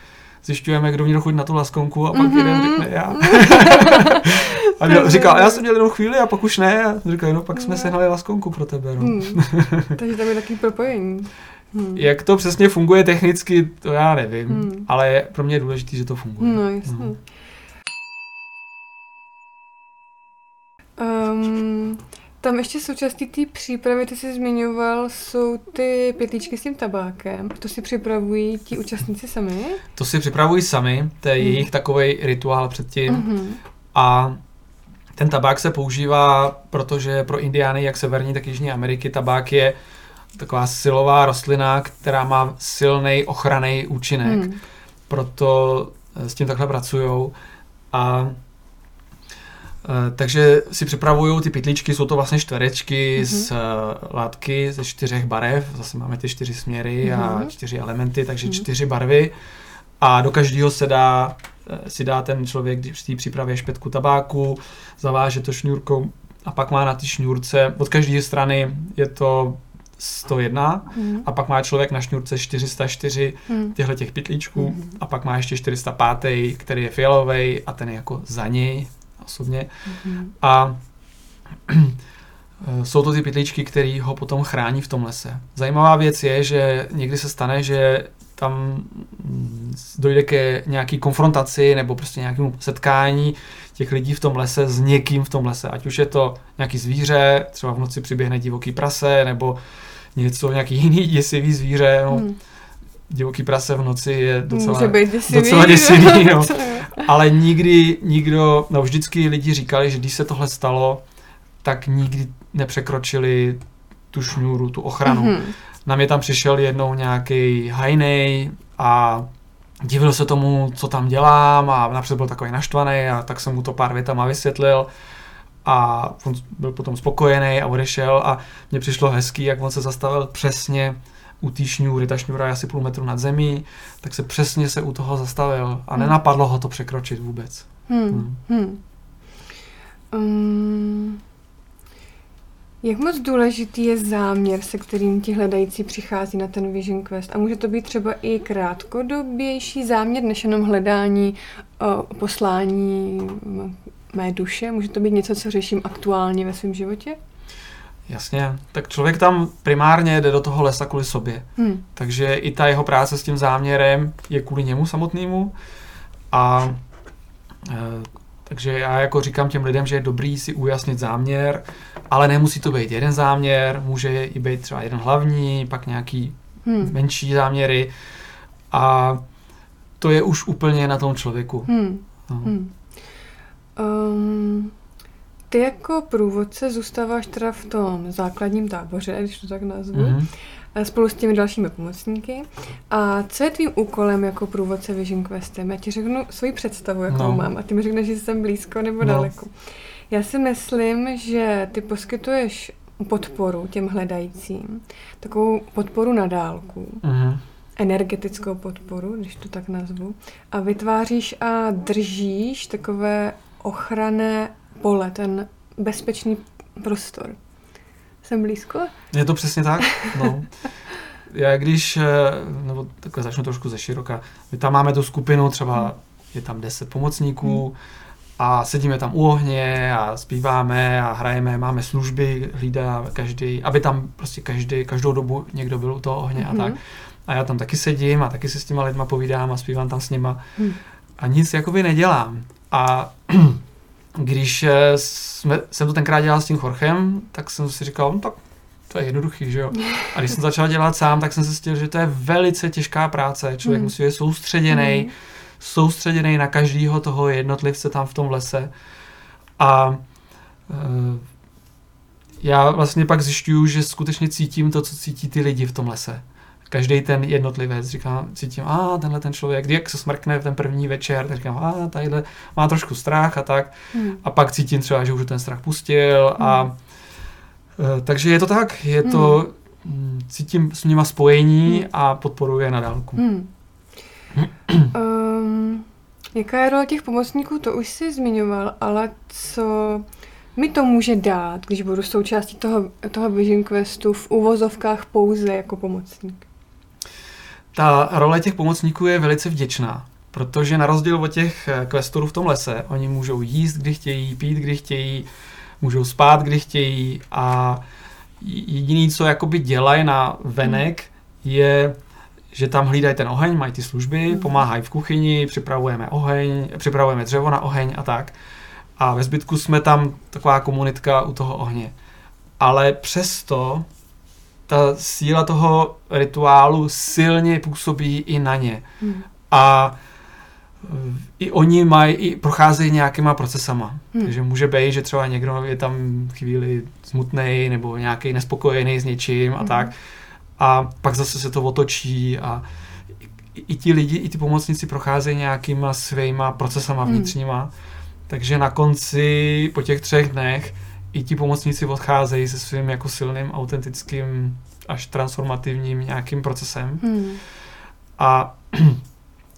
zjišťujeme, kdo měl chuť na tu laskonku a pak Mhm. jeden řekne já. a měl, říkal, já jsem měl jenom chvíli a pak už ne. A říkal, no pak jsme sehnali laskonku pro tebe. No. Hmm. Takže tam je takový propojení. Hmm. Jak to přesně funguje technicky, to já nevím, Hmm. ale pro mě je důležité, že to funguje. No, jasně. No. Um, tam ještě součástí té přípravy, ty jsi zmiňoval, jsou ty pytlíčky s tím tabákem. To si připravují ti účastníci sami? To si připravují sami, to je Hmm. jejich takový rituál předtím. Mhm. A ten tabák se používá, protože pro indiány, jak severní, tak jižní Ameriky, tabák je taková silová rostlina, která má silný ochranný účinek. Hmm. Proto eh, s tím takhle pracují. A takže si připravují ty pytlíčky, jsou to vlastně čtverečky Mhm. z eh, látky ze čtyřech barev, zase máme ty čtyři směry a Mhm. čtyři elementy, takže Mhm. čtyři barvy a do každého se dá, eh, si dá ten člověk když při té přípravě špetku tabáku, zaváže to šňůrkou a pak má na té šňůrce, od každé strany je to 101 Hmm. a pak má člověk na šňůrce 404 Hmm. těchto těch pytlíčků Mhm. a pak má ještě 405, který je fialový a ten je jako za něj osobně. Mhm. A eh, jsou to ty pytlíčky, které ho potom chrání v tom lese. Zajímavá věc je, že někdy se stane, že tam mm, dojde ke nějaký konfrontaci nebo prostě nějakému setkání těch lidí v tom lese s někým v tom lese. Ať už je to nějaký zvíře, třeba v noci přiběhne divoký prase, nebo něco, nějaký jiný děsivý zvíře. No, Hmm. Divoký prase v noci je docela, Může být děsivý. docela děsivý, no. Ale nikdy nikdo, no vždycky lidi říkali, že když se tohle stalo, tak nikdy nepřekročili tu šňůru, tu ochranu. Mhm. Na mě tam přišel jednou nějaký hajnej a divil se tomu, co tam dělám a napřed byl takový naštvaný a tak jsem mu to pár větama vysvětlil a on byl potom spokojený a odešel a mně přišlo hezký, jak on se zastavil přesně u té šňůry, ta šňůra je asi půl metru nad zemí, tak se přesně se u toho zastavil a Hmm. nenapadlo ho to překročit vůbec. Hmm. Hmm. Um, jak moc důležitý je záměr, se kterým ti hledající přichází na ten Vision Quest? A může to být třeba i krátkodobější záměr, než jenom hledání o, poslání mé duše? Může to být něco, co řeším aktuálně ve svém životě? Jasně, tak člověk tam primárně jde do toho lesa kvůli sobě. Hmm. Takže i ta jeho práce s tím záměrem je kvůli němu samotnému. A e, takže já jako říkám těm lidem, že je dobrý si ujasnit záměr, ale nemusí to být jeden záměr, může i být třeba jeden hlavní, pak nějaký Hmm. menší záměry a to je už úplně na tom člověku. Hmm. No. Hmm. Um, ty jako průvodce zůstáváš teda v tom základním táboře, když to tak nazvu, Mhm. a spolu s těmi dalšími pomocníky. A co je tvým úkolem jako průvodce Vision Questem? Já ti řeknu svoji představu, jakou No. mám, a ty mi řekneš, že jsem blízko nebo No. daleko. Já si myslím, že ty poskytuješ podporu těm hledajícím, takovou podporu na dálku, Mhm. energetickou podporu, když to tak nazvu, a vytváříš a držíš takové ochranné pole, ten bezpečný prostor. Jsem blízko? Je to přesně tak. No. Já když, eh, nebo takhle začnu trošku ze široka, my tam máme tu skupinu, třeba je tam 10 pomocníků a sedíme tam u ohně a zpíváme a hrajeme, máme služby, hlídá každý, aby tam prostě každý, každou dobu někdo byl u toho ohně a Mhm. tak. A já tam taky sedím a taky si s těma lidma povídám a zpívám tam s nima Hm. a nic jakoby nedělám. A když eh, jsme, jsem to tenkrát dělal s tím Chorchem, tak jsem si říkal, no tak to je jednoduchý, že jo. A když jsem začal dělat sám, tak jsem zjistil, že to je velice těžká práce. Člověk Hmm. musí být soustředěný, Mhm. soustředěný na každého toho jednotlivce tam v tom lese. A e, já vlastně pak zjišťuju, že skutečně cítím to, co cítí ty lidi v tom lese. Každý ten jednotlivec, říkám, cítím, a tenhle ten člověk, jak se smrkne v ten první večer, tak říkám, a tadyhle má trošku strach a tak. Hm. A pak cítím třeba, že už ten strach pustil a e, takže je to tak, je to, mm, cítím s nima spojení hmm. a podporuji je na dálku. Hmm. um, jaká je role těch pomocníků, to už jsi zmiňoval, ale co mi to může dát, když budu součástí toho, toho Vision Questu v uvozovkách pouze jako pomocník? Ta role těch pomocníků je velice vděčná, protože na rozdíl od těch questorů v tom lese, oni můžou jíst, kdy chtějí, pít, kdy chtějí, můžou spát, kdy chtějí a jediný, co jakoby dělají na venek, je, že tam hlídají ten oheň, mají ty služby, hmm. pomáhají v kuchyni, připravujeme oheň, připravujeme dřevo na oheň a tak. A ve zbytku jsme tam taková komunitka u toho ohně. Ale přesto ta síla toho rituálu silně působí i na ně. Hmm. A i oni mají, i procházejí nějakýma procesama. Hmm. Takže může být, že třeba někdo je tam chvíli smutný nebo nějaký nespokojený s něčím a hmm. tak. A pak zase se to otočí a i, i ti lidi, i ty pomocníci procházejí nějakýma svýma procesama hmm. vnitřníma. Hmm. Takže na konci, po těch třech dnech, i ti pomocníci odcházejí se svým jako silným, autentickým, až transformativním nějakým procesem. Hmm. A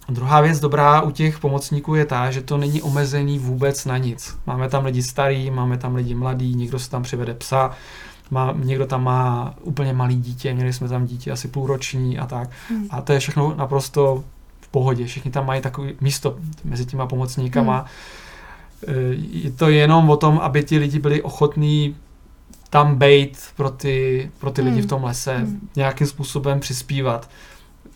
Druhá věc dobrá u těch pomocníků je ta, že to není omezený vůbec na nic. Máme tam lidi starý, máme tam lidi mladý, někdo se tam přivede psa, má, někdo tam má úplně malý dítě, měli jsme tam dítě asi půlroční a tak. Hmm. A to je všechno naprosto v pohodě. Všichni tam mají takové místo mezi těma pomocníkama. Hmm. Je to jenom o tom, aby ti lidi byli ochotní tam bejt pro ty, pro ty hmm. lidi v tom lese, hmm. nějakým způsobem přispívat.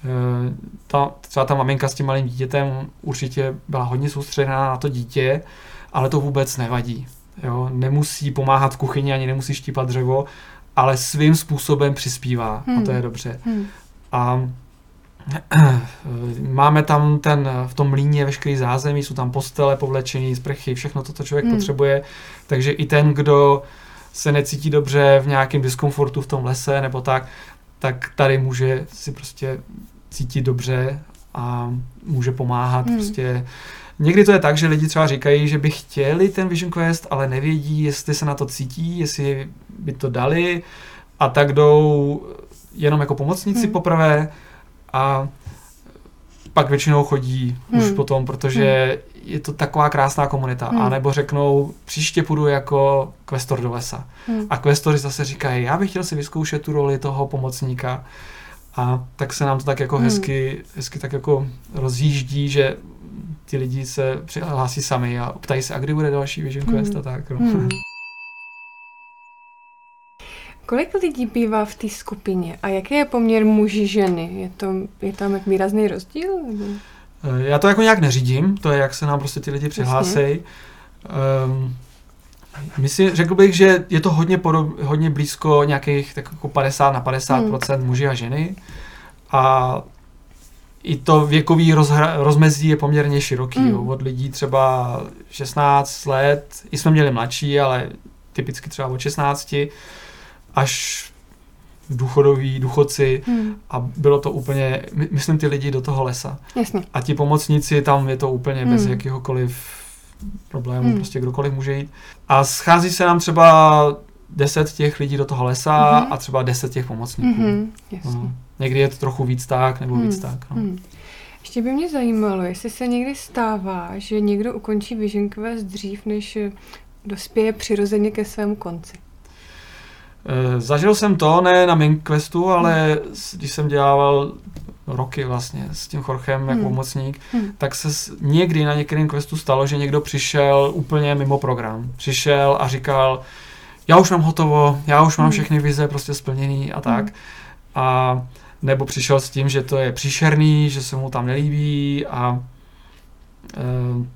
Eh, ta, třeba ta maminka s tím malým dítětem určitě byla hodně soustředěná na to dítě, ale to vůbec nevadí. Jo? Nemusí pomáhat v kuchyni, ani nemusí štípat dřevo, ale svým způsobem přispívá hmm. a to je hmm. dobře. Hmm. A máme tam ten, v tom mlíně veškerý zázemí, jsou tam postele, povlečení, sprchy, všechno to, co člověk hmm. potřebuje. Takže i ten, kdo se necítí dobře v nějakém diskomfortu v tom lese nebo tak, tak tady může si prostě cítit dobře a může pomáhat hmm. prostě Někdy to je tak, že lidi třeba říkají, že by chtěli ten Vision Quest, ale nevědí, jestli se na to cítí, jestli by to dali a tak jdou jenom jako pomocníci hmm. poprvé a pak většinou chodí hmm. už potom, protože hmm. je to taková krásná komunita. Hmm. A nebo řeknou, příště půjdu jako questor do lesa. Hmm. A questory zase říkají, já bych chtěl si vyzkoušet tu roli toho pomocníka. A tak se nám to tak jako hmm. hezky, hezky tak jako rozjíždí, že ti lidi se přihlásí sami a ptají se, a kdy bude další Vision Quest hmm. a tak. No. Hmm. Kolik lidí bývá v té skupině a jaký je poměr muži ženy? Je, to, je tam jak výrazný rozdíl? Nebo? Eh, já to jako nějak neřídím, to je, jak se nám prostě ty lidi přihlásí. Um, myslím, řekl bych, že je to hodně, podob, hodně blízko nějakých tak jako 50 na 50 hmm. muži a ženy. A i to věkový rozhra, rozmezí je poměrně široký. Hmm. Jo. Od lidí třeba 16 let, i jsme měli mladší, ale typicky třeba od 16 až důchodoví, důchodci hmm. a bylo to úplně, my, myslím ty lidi do toho lesa. Jasně. A ti pomocníci, tam je to úplně hmm. bez jakéhokoliv problému, hmm. prostě kdokoliv může jít. A schází se nám třeba deset těch lidí do toho lesa hmm. a třeba deset těch pomocníků. Hmm. Jasně. No. Někdy je to trochu víc tak, nebo hmm. víc tak. No. Hmm. Ještě by mě zajímalo, jestli se někdy stává, že někdo ukončí Vision Quest dřív, než dospěje přirozeně ke svému konci. Eh, zažil jsem to, ne na main questu, ale když jsem dělával roky vlastně s tím Chorchem jako hmm. pomocník, hmm. tak se někdy na některém questu stalo, že někdo přišel úplně mimo program. Přišel a říkal, já už mám hotovo, já už mám hmm. všechny vize prostě splněný a tak. Hmm. A nebo přišel s tím, že to je příšerný, že se mu tam nelíbí a e,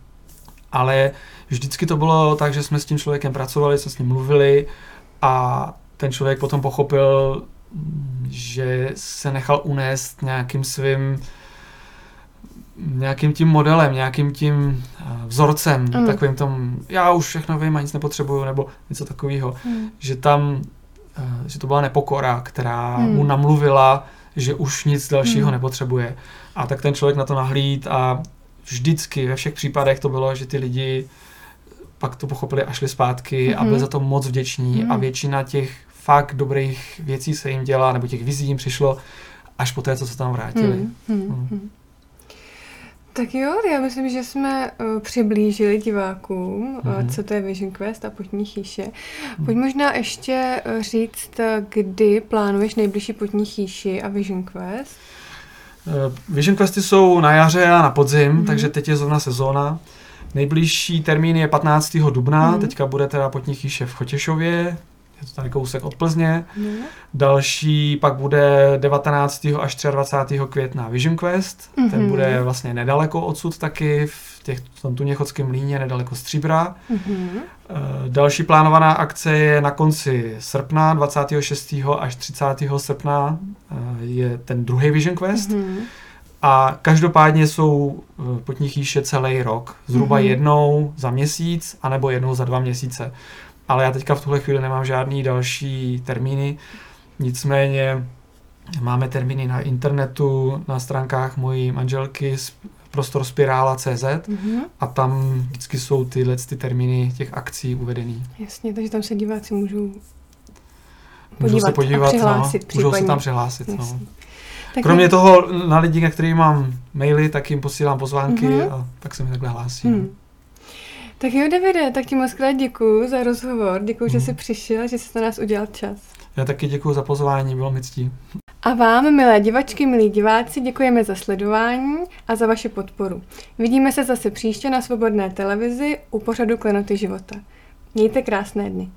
ale vždycky to bylo tak, že jsme s tím člověkem pracovali, jsme s ním mluvili a ten člověk potom pochopil, že se nechal unést nějakým svým nějakým tím modelem, nějakým tím eh, vzorcem, mm. takovým tom, já už všechno vím a nic nepotřebuju, nebo něco takového, mm. že tam, eh, že to byla nepokora, která mm. mu namluvila, že už nic dalšího mm. nepotřebuje. A tak ten člověk na to nahlíd a vždycky ve všech případech to bylo, že ty lidi pak to pochopili a šli zpátky mm-hmm. a byli za to moc vděční mm. a většina těch fakt dobrých věcí se jim dělá, nebo těch vizí jim přišlo až po té, co se tam vrátili. Hmm, hmm, Hmm. hmm. Tak jo, já myslím, že jsme uh, přiblížili divákům, uh, Mhm. co to je Vision Quest a Potní chýše. Pojď možná ještě uh, říct, uh, kdy plánuješ nejbližší Potní chýši a Vision Quest. Eh, Vision Questy jsou na jaře a na podzim, Mhm. takže teď je zrovna sezóna. Nejbližší termín je 15. dubna, Mhm. teďka bude teda potní chýše v Chotěšově, je to tady kousek od Plzně. No. Další pak bude 19. až 23. května Vision Quest, ten Mhm. bude vlastně nedaleko odsud taky, v, těch, v tom Tuněchodském mlíně, nedaleko Stříbra. Mhm. Eh, Další plánovaná akce je na konci srpna, 26. až 30. srpna eh, je ten druhý Vision Quest. Mhm. A každopádně jsou eh, potní chýše celý rok. Zhruba Mhm. jednou za měsíc, anebo jednou za dva měsíce. Ale já teďka v tuhle chvíli nemám žádný další termíny. Nicméně máme termíny na internetu, na stránkách mojí manželky s- prostorspirála.cz Mhm. a tam vždycky jsou tyhle ty termíny těch akcí uvedený. Jasně, takže tam se diváci můžou Můžou podívat, se podívat, a přihlásit no, můžou se tam přihlásit. No. Jasně. Tak Kromě toho na lidi, na kterých mám maily, tak jim posílám pozvánky Mhm. a tak se mi takhle hlásí. Hmm. Tak jo, Davide, tak ti moc krát děkuju za rozhovor. Děkuju, že Mhm. jsi přišel, že jsi na nás udělal čas. Já taky děkuji za pozvání, bylo mi ctí. A vám, milé divačky, milí diváci, děkujeme za sledování a za vaši podporu. Vidíme se zase příště na Svobodné televizi u pořadu Klenoty života. Mějte krásné dny.